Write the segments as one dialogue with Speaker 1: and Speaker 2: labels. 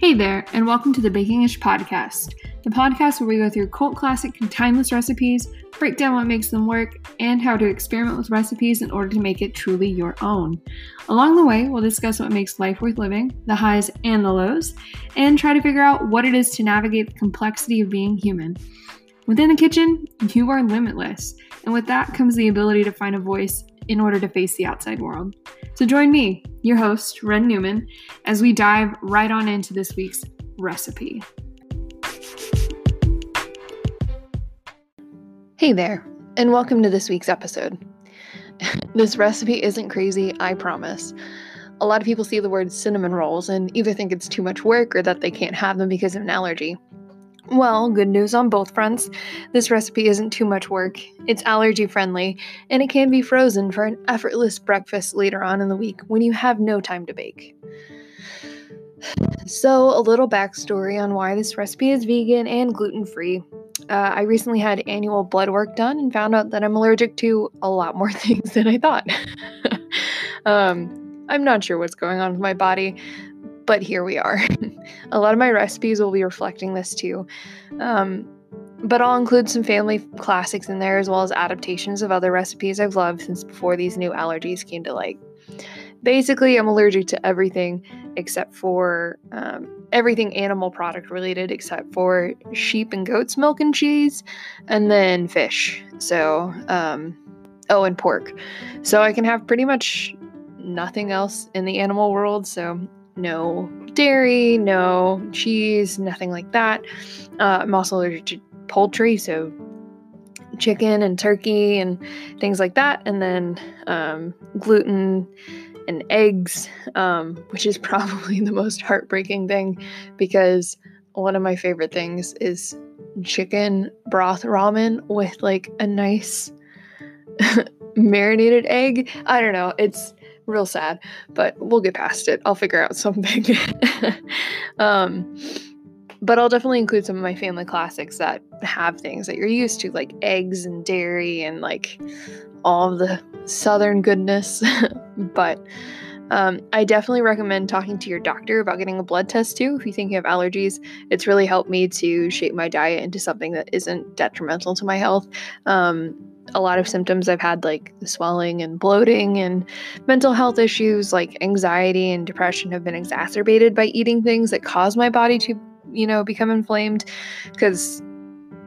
Speaker 1: Hey there, and welcome to the Bakingish Podcast, the podcast where we go through cult classic and timeless recipes, break down what makes them work, and how to experiment with recipes in order to make it truly your own. Along the way, we'll discuss what makes life worth living, the highs and the lows, and try to figure out what it is to navigate the complexity of being human. Within the kitchen, you are limitless, and with that comes the ability to find a voice in order to face the outside world. So join me, your host, Ren Newman, as we dive right on into this week's recipe. Hey there, and welcome to this week's episode. this recipe isn't crazy, I promise. A lot of people see the word cinnamon rolls and either think it's too much work or that they can't have them because of an allergy. Well, good news on both fronts. This recipe isn't too much work. It's allergy friendly, and it can be frozen for an effortless breakfast later on in the week when you have no time to bake. So, a little backstory on why this recipe is vegan and gluten free. Uh, I recently had annual blood work done and found out that I'm allergic to a lot more things than I thought. um, I'm not sure what's going on with my body, but here we are. a lot of my recipes will be reflecting this too. Um, but I'll include some family classics in there as well as adaptations of other recipes I've loved since before these new allergies came to light. Basically, I'm allergic to everything except for um, everything animal product related, except for sheep and goat's milk and cheese, and then fish. So, um, oh, and pork. So I can have pretty much nothing else in the animal world. So no dairy, no cheese, nothing like that. Uh, I'm also allergic to poultry, so chicken and turkey and things like that. And then um, gluten and eggs, um, which is probably the most heartbreaking thing because one of my favorite things is chicken broth ramen with like a nice marinated egg. I don't know. It's real sad, but we'll get past it. I'll figure out something. um, but I'll definitely include some of my family classics that have things that you're used to, like eggs and dairy and like all the southern goodness. but um, I definitely recommend talking to your doctor about getting a blood test too if you think you have allergies. It's really helped me to shape my diet into something that isn't detrimental to my health. Um, a lot of symptoms I've had, like swelling and bloating, and mental health issues like anxiety and depression, have been exacerbated by eating things that cause my body to, you know, become inflamed. Because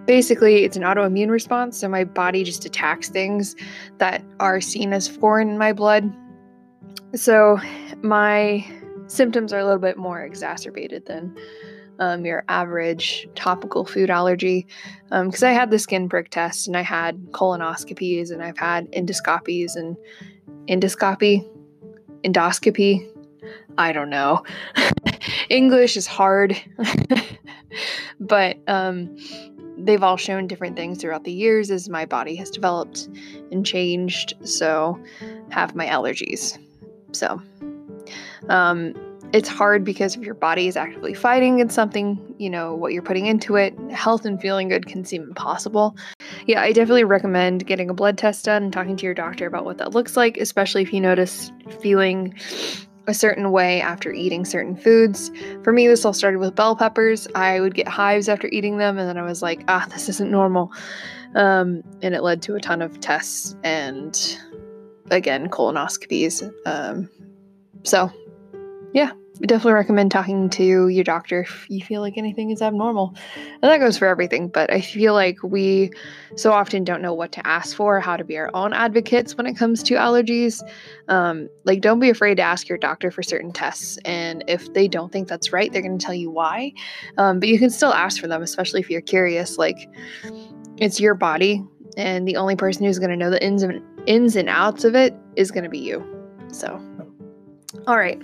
Speaker 1: basically, it's an autoimmune response. So my body just attacks things that are seen as foreign in my blood. So my symptoms are a little bit more exacerbated than um, your average topical food allergy. Because um, I had the skin prick test and I had colonoscopies and I've had endoscopies and endoscopy, endoscopy. I don't know. English is hard, but um, they've all shown different things throughout the years as my body has developed and changed. So, have my allergies. So, um, it's hard because if your body is actively fighting against something, you know, what you're putting into it, health and feeling good can seem impossible. Yeah, I definitely recommend getting a blood test done and talking to your doctor about what that looks like, especially if you notice feeling a certain way after eating certain foods. For me, this all started with bell peppers. I would get hives after eating them, and then I was like, ah, this isn't normal. Um, and it led to a ton of tests and, again, colonoscopies. Um, so, yeah, I definitely recommend talking to your doctor if you feel like anything is abnormal. And that goes for everything, but I feel like we so often don't know what to ask for, how to be our own advocates when it comes to allergies. Um, like, don't be afraid to ask your doctor for certain tests. And if they don't think that's right, they're going to tell you why. Um, but you can still ask for them, especially if you're curious. Like, it's your body, and the only person who's going to know the ins and, ins and outs of it is going to be you. So. All right,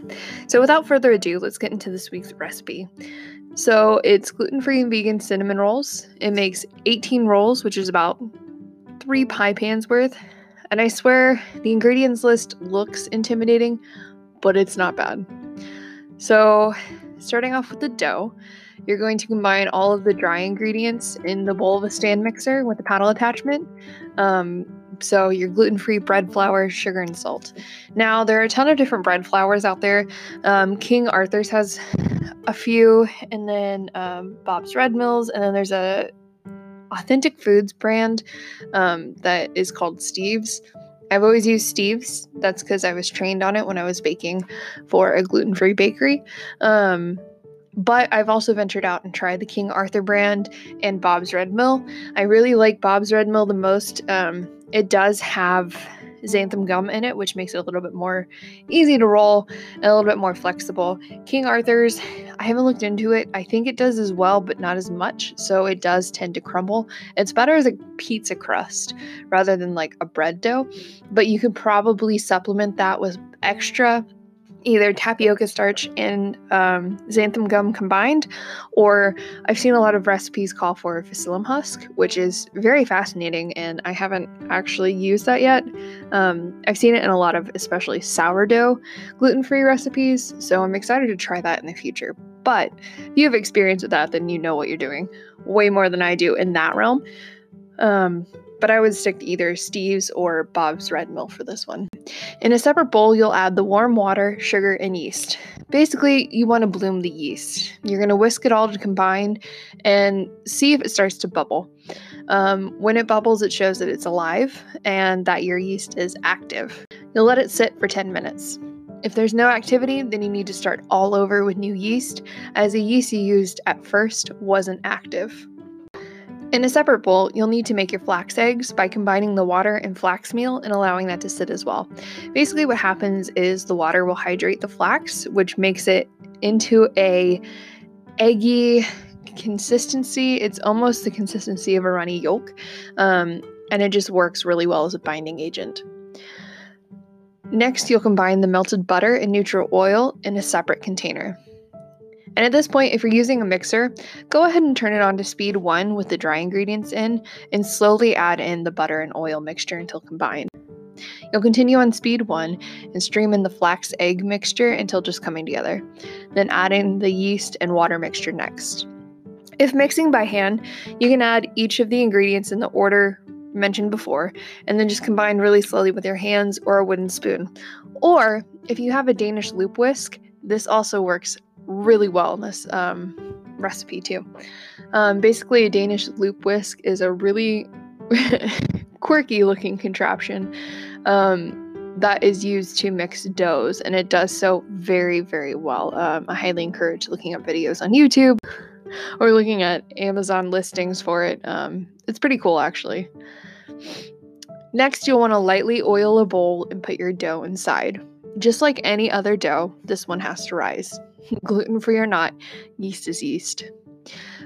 Speaker 1: so without further ado, let's get into this week's recipe. So it's gluten free and vegan cinnamon rolls. It makes 18 rolls, which is about three pie pans worth. And I swear the ingredients list looks intimidating, but it's not bad. So, starting off with the dough, you're going to combine all of the dry ingredients in the bowl of a stand mixer with a paddle attachment. Um, so, your gluten free bread flour, sugar, and salt. Now, there are a ton of different bread flours out there. Um, King Arthur's has a few, and then um, Bob's Red Mills, and then there's a authentic foods brand um, that is called Steve's. I've always used Steve's. That's because I was trained on it when I was baking for a gluten free bakery. Um, but I've also ventured out and tried the King Arthur brand and Bob's Red Mill. I really like Bob's Red Mill the most. Um, it does have xanthan gum in it, which makes it a little bit more easy to roll and a little bit more flexible. King Arthur's, I haven't looked into it. I think it does as well, but not as much. So it does tend to crumble. It's better as a pizza crust rather than like a bread dough, but you could probably supplement that with extra either tapioca starch and um, xanthan gum combined, or I've seen a lot of recipes call for psyllium husk, which is very fascinating, and I haven't actually used that yet. Um, I've seen it in a lot of, especially sourdough gluten free recipes, so I'm excited to try that in the future. But if you have experience with that, then you know what you're doing way more than I do in that realm. Um, but I would stick to either Steve's or Bob's Red Mill for this one. In a separate bowl, you'll add the warm water, sugar, and yeast. Basically, you want to bloom the yeast. You're going to whisk it all to combine and see if it starts to bubble. Um, when it bubbles, it shows that it's alive and that your yeast is active. You'll let it sit for 10 minutes. If there's no activity, then you need to start all over with new yeast, as the yeast you used at first wasn't active. In a separate bowl, you'll need to make your flax eggs by combining the water and flax meal and allowing that to sit as well. Basically, what happens is the water will hydrate the flax, which makes it into a eggy consistency. It's almost the consistency of a runny yolk, um, and it just works really well as a binding agent. Next, you'll combine the melted butter and neutral oil in a separate container. And at this point, if you're using a mixer, go ahead and turn it on to speed 1 with the dry ingredients in and slowly add in the butter and oil mixture until combined. You'll continue on speed 1 and stream in the flax egg mixture until just coming together. Then add in the yeast and water mixture next. If mixing by hand, you can add each of the ingredients in the order mentioned before and then just combine really slowly with your hands or a wooden spoon. Or if you have a Danish loop whisk, this also works really well in this um, recipe too. Um, basically, a Danish loop whisk is a really quirky looking contraption um, that is used to mix doughs, and it does so very, very well. Um, I highly encourage looking up videos on YouTube or looking at Amazon listings for it. Um, it's pretty cool, actually. Next, you'll want to lightly oil a bowl and put your dough inside. Just like any other dough, this one has to rise. Gluten free or not, yeast is yeast.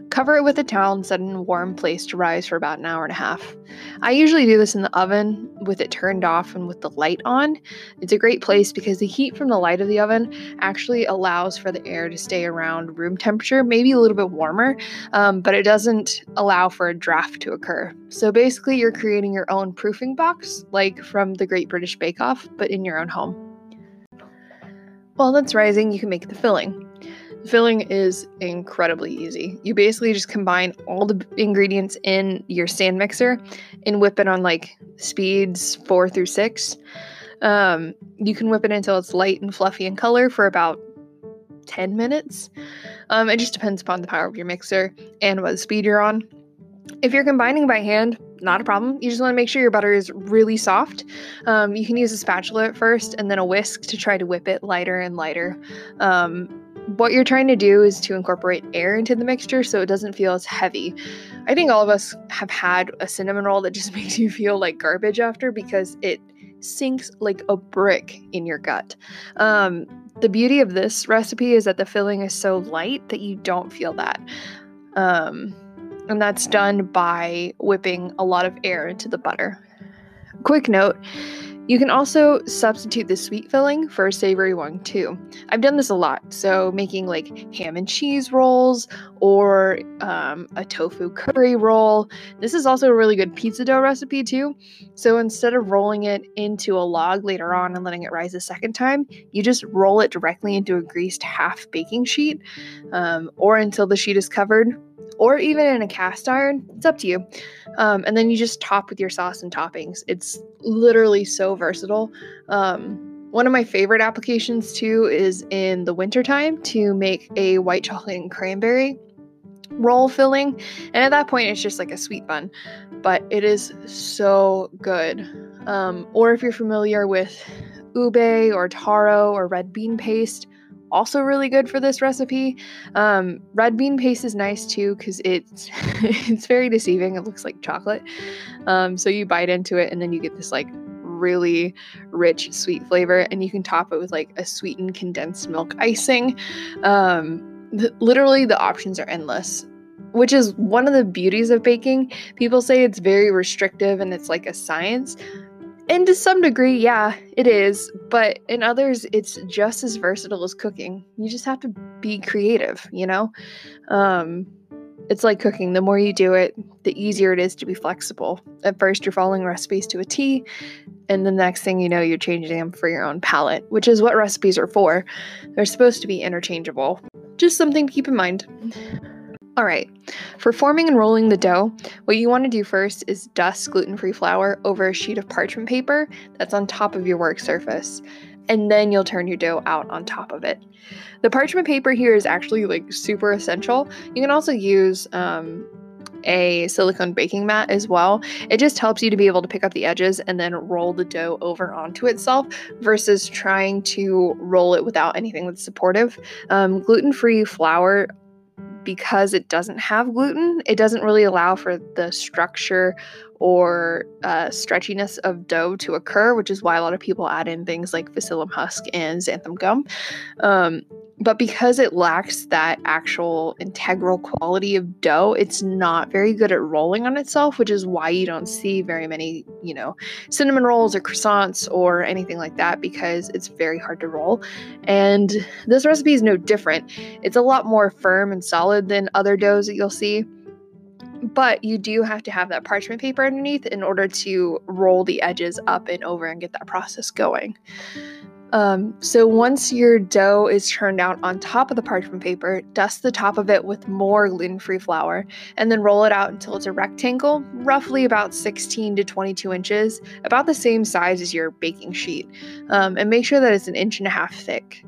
Speaker 1: Cover it with a towel and set in a warm place to rise for about an hour and a half. I usually do this in the oven with it turned off and with the light on. It's a great place because the heat from the light of the oven actually allows for the air to stay around room temperature, maybe a little bit warmer, um, but it doesn't allow for a draft to occur. So basically, you're creating your own proofing box, like from the Great British Bake Off, but in your own home. While that's rising, you can make the filling. The filling is incredibly easy. You basically just combine all the ingredients in your stand mixer and whip it on like speeds four through six. Um, you can whip it until it's light and fluffy in color for about 10 minutes. Um, it just depends upon the power of your mixer and what speed you're on. If you're combining by hand, not a problem. You just want to make sure your butter is really soft. Um, you can use a spatula at first and then a whisk to try to whip it lighter and lighter. Um, what you're trying to do is to incorporate air into the mixture so it doesn't feel as heavy. I think all of us have had a cinnamon roll that just makes you feel like garbage after because it sinks like a brick in your gut. Um, the beauty of this recipe is that the filling is so light that you don't feel that. Um, and that's done by whipping a lot of air into the butter. Quick note you can also substitute the sweet filling for a savory one too. I've done this a lot, so making like ham and cheese rolls or um, a tofu curry roll. This is also a really good pizza dough recipe too. So instead of rolling it into a log later on and letting it rise a second time, you just roll it directly into a greased half baking sheet um, or until the sheet is covered or even in a cast iron. It's up to you. Um, and then you just top with your sauce and toppings. It's literally so versatile. Um, One of my favorite applications too is in the wintertime to make a white chocolate and cranberry roll filling. And at that point, it's just like a sweet bun, but it is so good. Um, or if you're familiar with ube or taro or red bean paste, also really good for this recipe. Um, red bean paste is nice too because it's it's very deceiving. It looks like chocolate. Um, so you bite into it and then you get this like really rich sweet flavor, and you can top it with like a sweetened condensed milk icing. Um, th- literally, the options are endless. Which is one of the beauties of baking. People say it's very restrictive and it's like a science, and to some degree, yeah, it is. But in others, it's just as versatile as cooking. You just have to be creative, you know? Um, it's like cooking. The more you do it, the easier it is to be flexible. At first, you're following recipes to a T, and the next thing you know, you're changing them for your own palate, which is what recipes are for. They're supposed to be interchangeable. Just something to keep in mind. All right, for forming and rolling the dough, what you want to do first is dust gluten free flour over a sheet of parchment paper that's on top of your work surface, and then you'll turn your dough out on top of it. The parchment paper here is actually like super essential. You can also use um, a silicone baking mat as well. It just helps you to be able to pick up the edges and then roll the dough over onto itself versus trying to roll it without anything that's supportive. Um, gluten free flour because it doesn't have gluten, it doesn't really allow for the structure or uh, stretchiness of dough to occur, which is why a lot of people add in things like psyllium husk and xanthan gum. Um, but because it lacks that actual integral quality of dough, it's not very good at rolling on itself, which is why you don't see very many, you know, cinnamon rolls or croissants or anything like that because it's very hard to roll. And this recipe is no different. It's a lot more firm and solid than other doughs that you'll see but you do have to have that parchment paper underneath in order to roll the edges up and over and get that process going. Um, so once your dough is turned out on top of the parchment paper, dust the top of it with more gluten-free flour, and then roll it out until it's a rectangle, roughly about 16 to 22 inches, about the same size as your baking sheet, um, and make sure that it's an inch and a half thick.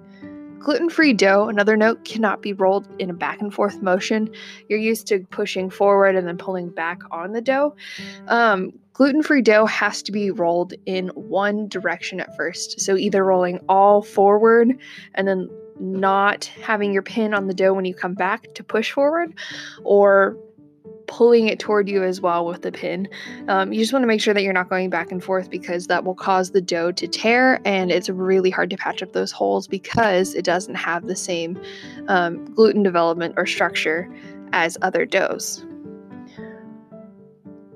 Speaker 1: Gluten free dough, another note, cannot be rolled in a back and forth motion. You're used to pushing forward and then pulling back on the dough. Um, gluten free dough has to be rolled in one direction at first. So either rolling all forward and then not having your pin on the dough when you come back to push forward, or pulling it toward you as well with the pin. Um, you just want to make sure that you're not going back and forth because that will cause the dough to tear and it's really hard to patch up those holes because it doesn't have the same um, gluten development or structure as other doughs.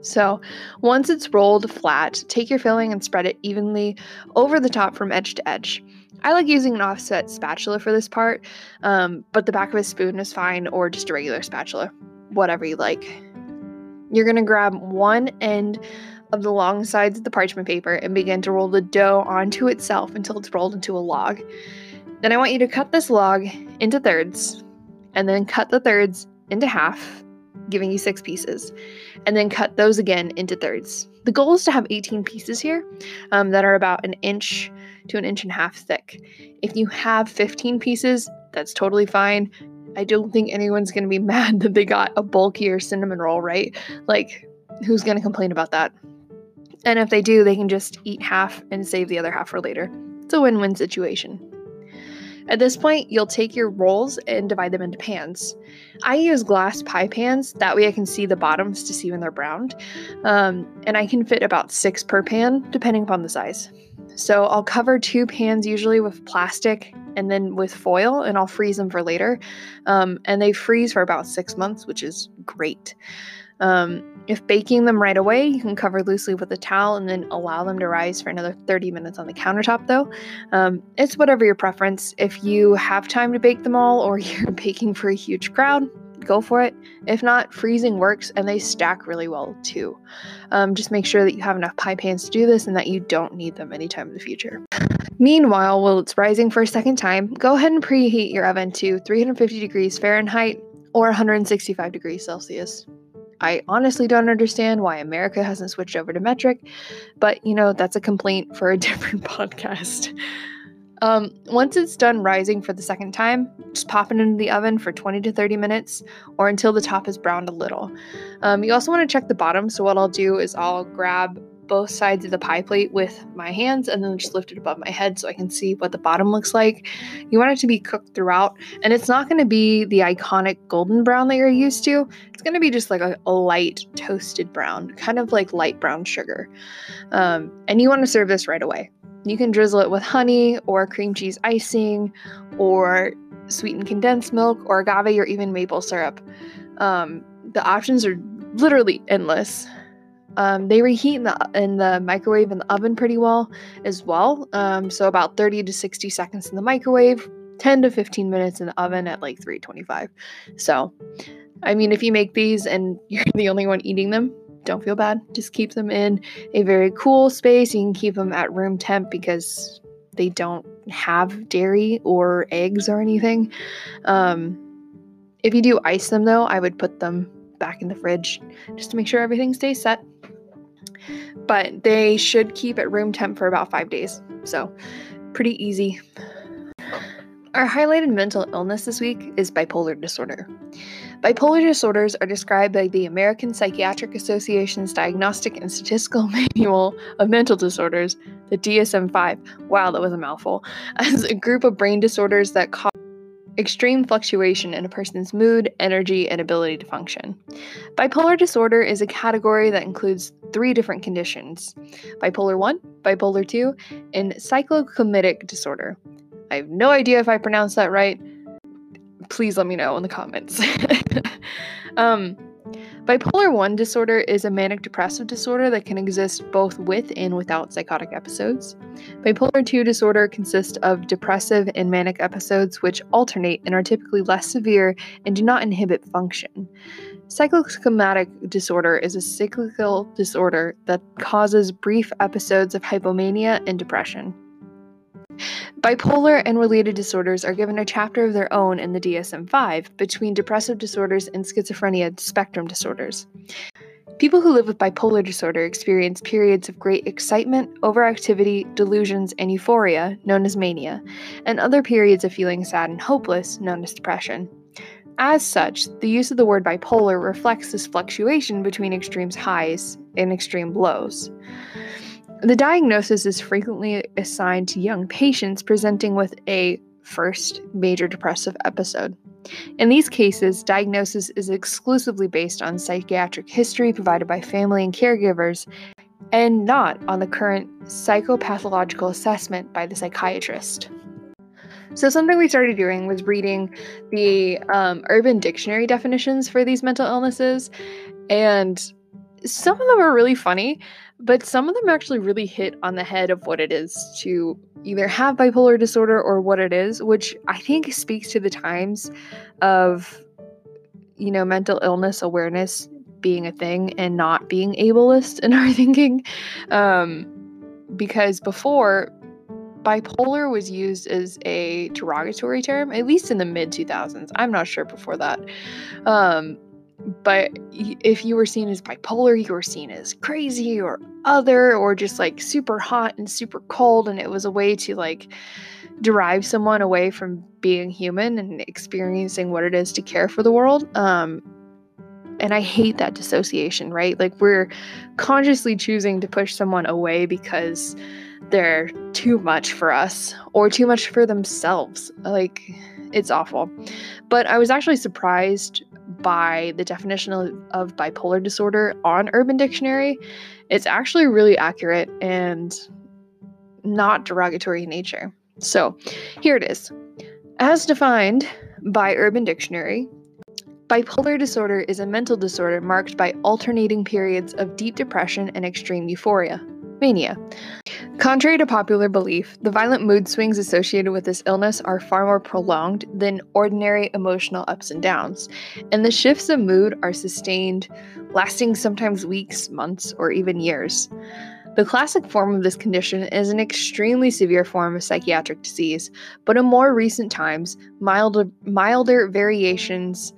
Speaker 1: So, once it's rolled flat, take your filling and spread it evenly over the top from edge to edge. I like using an offset spatula for this part, um, but the back of a spoon is fine or just a regular spatula whatever you like. You're going to grab one end of the long sides of the parchment paper and begin to roll the dough onto itself until it's rolled into a log. Then I want you to cut this log into thirds and then cut the thirds into half, giving you six pieces, and then cut those again into thirds. The goal is to have 18 pieces here um, that are about an inch to an inch and a half thick. If you have 15 pieces, that's totally fine. I don't think anyone's going to be mad that they got a bulkier cinnamon roll, right? Like, who's going to complain about that? And if they do, they can just eat half and save the other half for later. It's a win win situation. At this point, you'll take your rolls and divide them into pans. I use glass pie pans, that way I can see the bottoms to see when they're browned. Um, and I can fit about six per pan, depending upon the size. So I'll cover two pans usually with plastic and then with foil, and I'll freeze them for later. Um, and they freeze for about six months, which is great. Um, if baking them right away, you can cover loosely with a towel and then allow them to rise for another 30 minutes on the countertop, though. Um, it's whatever your preference. If you have time to bake them all or you're baking for a huge crowd, go for it. If not, freezing works and they stack really well too. Um, just make sure that you have enough pie pans to do this and that you don't need them anytime in the future. Meanwhile, while it's rising for a second time, go ahead and preheat your oven to 350 degrees Fahrenheit or 165 degrees Celsius. I honestly don't understand why America hasn't switched over to metric, but you know, that's a complaint for a different podcast. Um, once it's done rising for the second time, just pop it into the oven for 20 to 30 minutes or until the top is browned a little. Um, you also want to check the bottom, so what I'll do is I'll grab both sides of the pie plate with my hands and then just lift it above my head so I can see what the bottom looks like. You want it to be cooked throughout, and it's not going to be the iconic golden brown that you're used to. It's going to be just like a, a, light toasted brown, kind of like light brown sugar. Um, and you want to serve this right away. You can drizzle it with honey or cream cheese icing or sweetened condensed milk or agave or even maple syrup. Um, the options are literally endless. Um, they reheat in the in the microwave and the oven pretty well as well. Um, so about 30 to 60 seconds in the microwave, 10 to 15 minutes in the oven at like 325. So, I mean, if you make these and you're the only one eating them, don't feel bad. Just keep them in a very cool space. You can keep them at room temp because they don't have dairy or eggs or anything. Um, if you do ice them though, I would put them back in the fridge just to make sure everything stays set. But they should keep at room temp for about five days. So, pretty easy. Our highlighted mental illness this week is bipolar disorder. Bipolar disorders are described by the American Psychiatric Association's Diagnostic and Statistical Manual of Mental Disorders, the DSM 5. Wow, that was a mouthful. As a group of brain disorders that cause extreme fluctuation in a person's mood, energy, and ability to function. Bipolar disorder is a category that includes three different conditions bipolar 1, bipolar 2, and cyclochromic disorder. I have no idea if I pronounced that right. Please let me know in the comments. um, bipolar 1 disorder is a manic depressive disorder that can exist both with and without psychotic episodes. Bipolar 2 disorder consists of depressive and manic episodes which alternate and are typically less severe and do not inhibit function. Cyclosomatic disorder is a cyclical disorder that causes brief episodes of hypomania and depression. Bipolar and related disorders are given a chapter of their own in the DSM 5 between depressive disorders and schizophrenia spectrum disorders. People who live with bipolar disorder experience periods of great excitement, overactivity, delusions, and euphoria, known as mania, and other periods of feeling sad and hopeless, known as depression. As such, the use of the word bipolar reflects this fluctuation between extremes highs and extreme lows. The diagnosis is frequently assigned to young patients presenting with a first major depressive episode. In these cases, diagnosis is exclusively based on psychiatric history provided by family and caregivers and not on the current psychopathological assessment by the psychiatrist. So, something we started doing was reading the um, Urban Dictionary definitions for these mental illnesses, and some of them are really funny, but some of them actually really hit on the head of what it is to either have bipolar disorder or what it is, which I think speaks to the times of, you know, mental illness awareness being a thing and not being ableist in our thinking. Um, because before, bipolar was used as a derogatory term, at least in the mid 2000s. I'm not sure before that. Um, but if you were seen as bipolar, you were seen as crazy or other or just like super hot and super cold. And it was a way to like derive someone away from being human and experiencing what it is to care for the world. Um, and I hate that dissociation, right? Like we're consciously choosing to push someone away because they're too much for us or too much for themselves. Like it's awful. But I was actually surprised by the definition of, bipolar disorder on Urban Dictionary. It's actually really accurate and not derogatory in nature. So here it is. As defined by Urban Dictionary, bipolar disorder is a mental disorder marked by alternating periods of deep depression and extreme euphoria, mania. Contrary to popular belief, the violent mood swings associated with this illness are far more prolonged than ordinary emotional ups and downs, and the shifts of mood are sustained, lasting sometimes weeks, months, or even years. The classic form of this condition is an extremely severe form of psychiatric disease, but in more recent times, milder, milder variations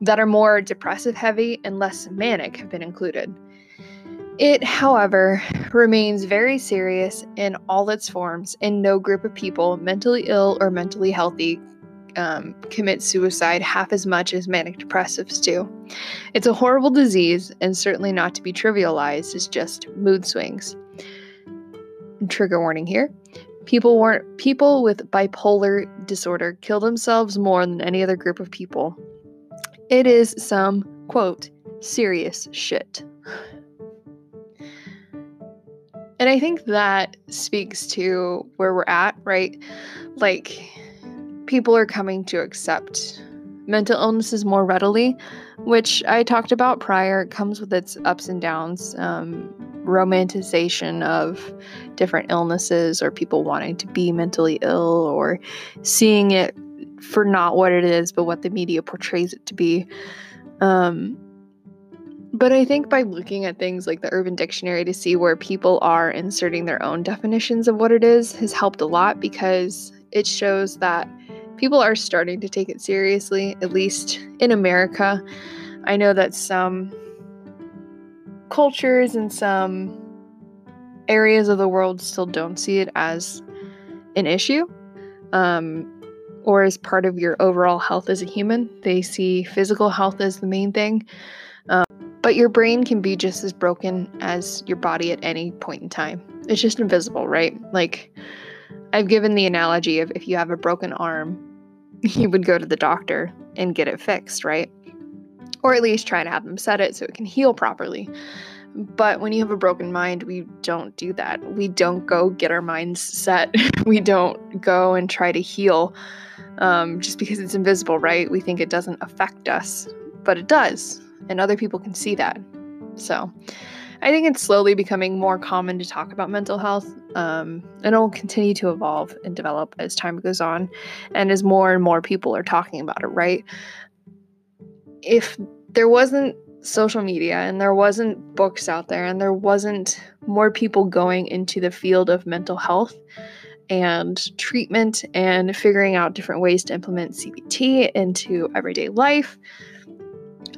Speaker 1: that are more depressive heavy and less manic have been included. It, however, remains very serious in all its forms, and no group of people, mentally ill or mentally healthy, um, commit suicide half as much as manic depressives do. It's a horrible disease, and certainly not to be trivialized as just mood swings. Trigger warning here. People weren't people with bipolar disorder kill themselves more than any other group of people. It is some quote serious shit. And I think that speaks to where we're at, right? Like, people are coming to accept mental illnesses more readily, which I talked about prior. It comes with its ups and downs, um, romanticization of different illnesses, or people wanting to be mentally ill, or seeing it for not what it is, but what the media portrays it to be. Um, but I think by looking at things like the Urban Dictionary to see where people are inserting their own definitions of what it is has helped a lot because it shows that people are starting to take it seriously, at least in America. I know that some cultures and some areas of the world still don't see it as an issue um, or as part of your overall health as a human. They see physical health as the main thing. Um, but your brain can be just as broken as your body at any point in time. It's just invisible, right? Like, I've given the analogy of if you have a broken arm, you would go to the doctor and get it fixed, right? Or at least try to have them set it so it can heal properly. But when you have a broken mind, we don't do that. We don't go get our minds set. we don't go and try to heal um, just because it's invisible, right? We think it doesn't affect us, but it does and other people can see that. So I think it's slowly becoming more common to talk about mental health, um, and it will continue to evolve and develop as time goes on, and as more and more people are talking about it, right? If there wasn't social media and there wasn't books out there and there wasn't more people going into the field of mental health and treatment and figuring out different ways to implement CBT into everyday life,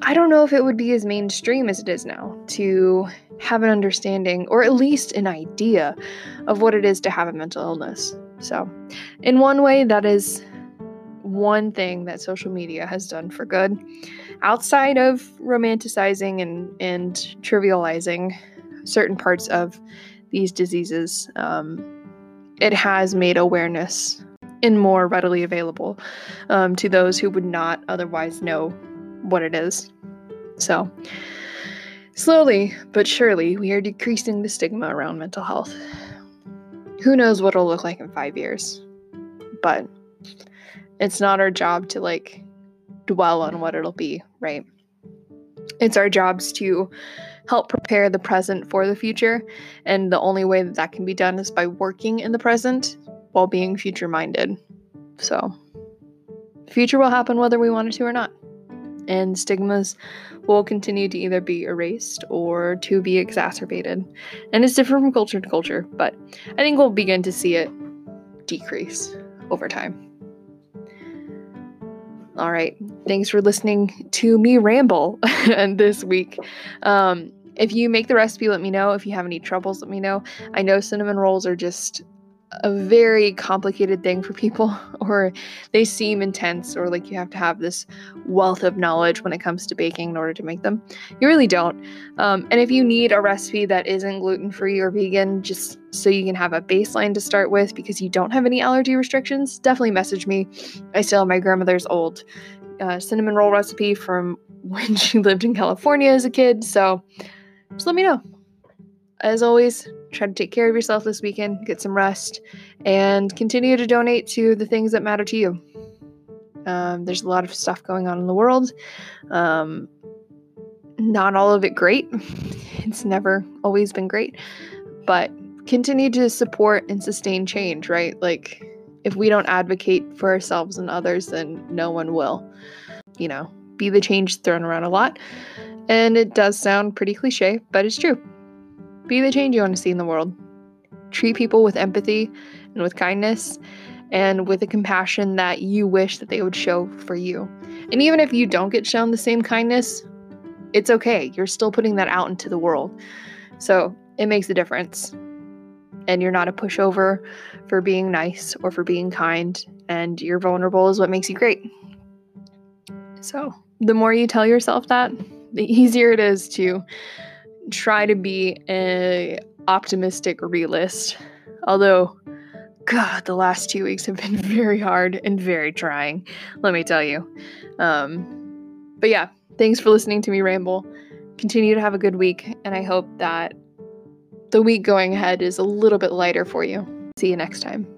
Speaker 1: I don't know if it would be as mainstream as it is now to have an understanding or at least an idea of what it is to have a mental illness. So, in one way, that is one thing that social media has done for good. Outside of romanticizing and, and trivializing certain parts of these diseases, um, it has made awareness and more readily available um, to those who would not otherwise know what it is. So, slowly but surely, we are decreasing the stigma around mental health. Who knows what it'll look like in five years? But it's not our job to like dwell on what it'll be, right? It's our jobs to help prepare the present for the future. And the only way that that can be done is by working in the present while being future minded. So, the future will happen whether we want it to or not and stigmas will continue to either be erased or to be exacerbated. And it's different from culture to culture, but I think we'll begin to see it decrease over time. All right. Thanks for listening to me ramble and this week. Um, if you make the recipe, let me know. If you have any troubles, let me know. I know cinnamon rolls are just a very complicated thing for people, or they seem intense, or like you have to have this wealth of knowledge when it comes to baking in order to make them. You really don't. Um, and if you need a recipe that isn't gluten free or vegan, just so you can have a baseline to start with because you don't have any allergy restrictions, definitely message me. I still have my grandmother's old uh, cinnamon roll recipe from when she lived in California as a kid, so just let me know as always, try to take care of yourself this weekend, get some rest, and continue to donate to the things that matter to you. Um, there's a lot of stuff going on in the world. Um, not all of it great. It's never always been great. But continue to support and sustain change, right? Like, if we don't advocate for ourselves and others, then no one will. You know, be the change thrown around a lot. And it does sound pretty cliche, but it's true. Be the change you want to see in the world. Treat people with empathy and with kindness and with the compassion that you wish that they would show for you. And even if you don't get shown the same kindness, it's okay. You're still putting that out into the world. So it makes a difference. And you're not a pushover for being nice or for being kind. And you're vulnerable is what makes you great. So the more you tell yourself that, the easier it is to try to be a optimistic realist. Although, God, the last two weeks have been very hard and very trying, let me tell you. Um, but yeah, thanks for listening to me ramble. Continue to have a good week, and I hope that the week going ahead is a little bit lighter for you. See you next time.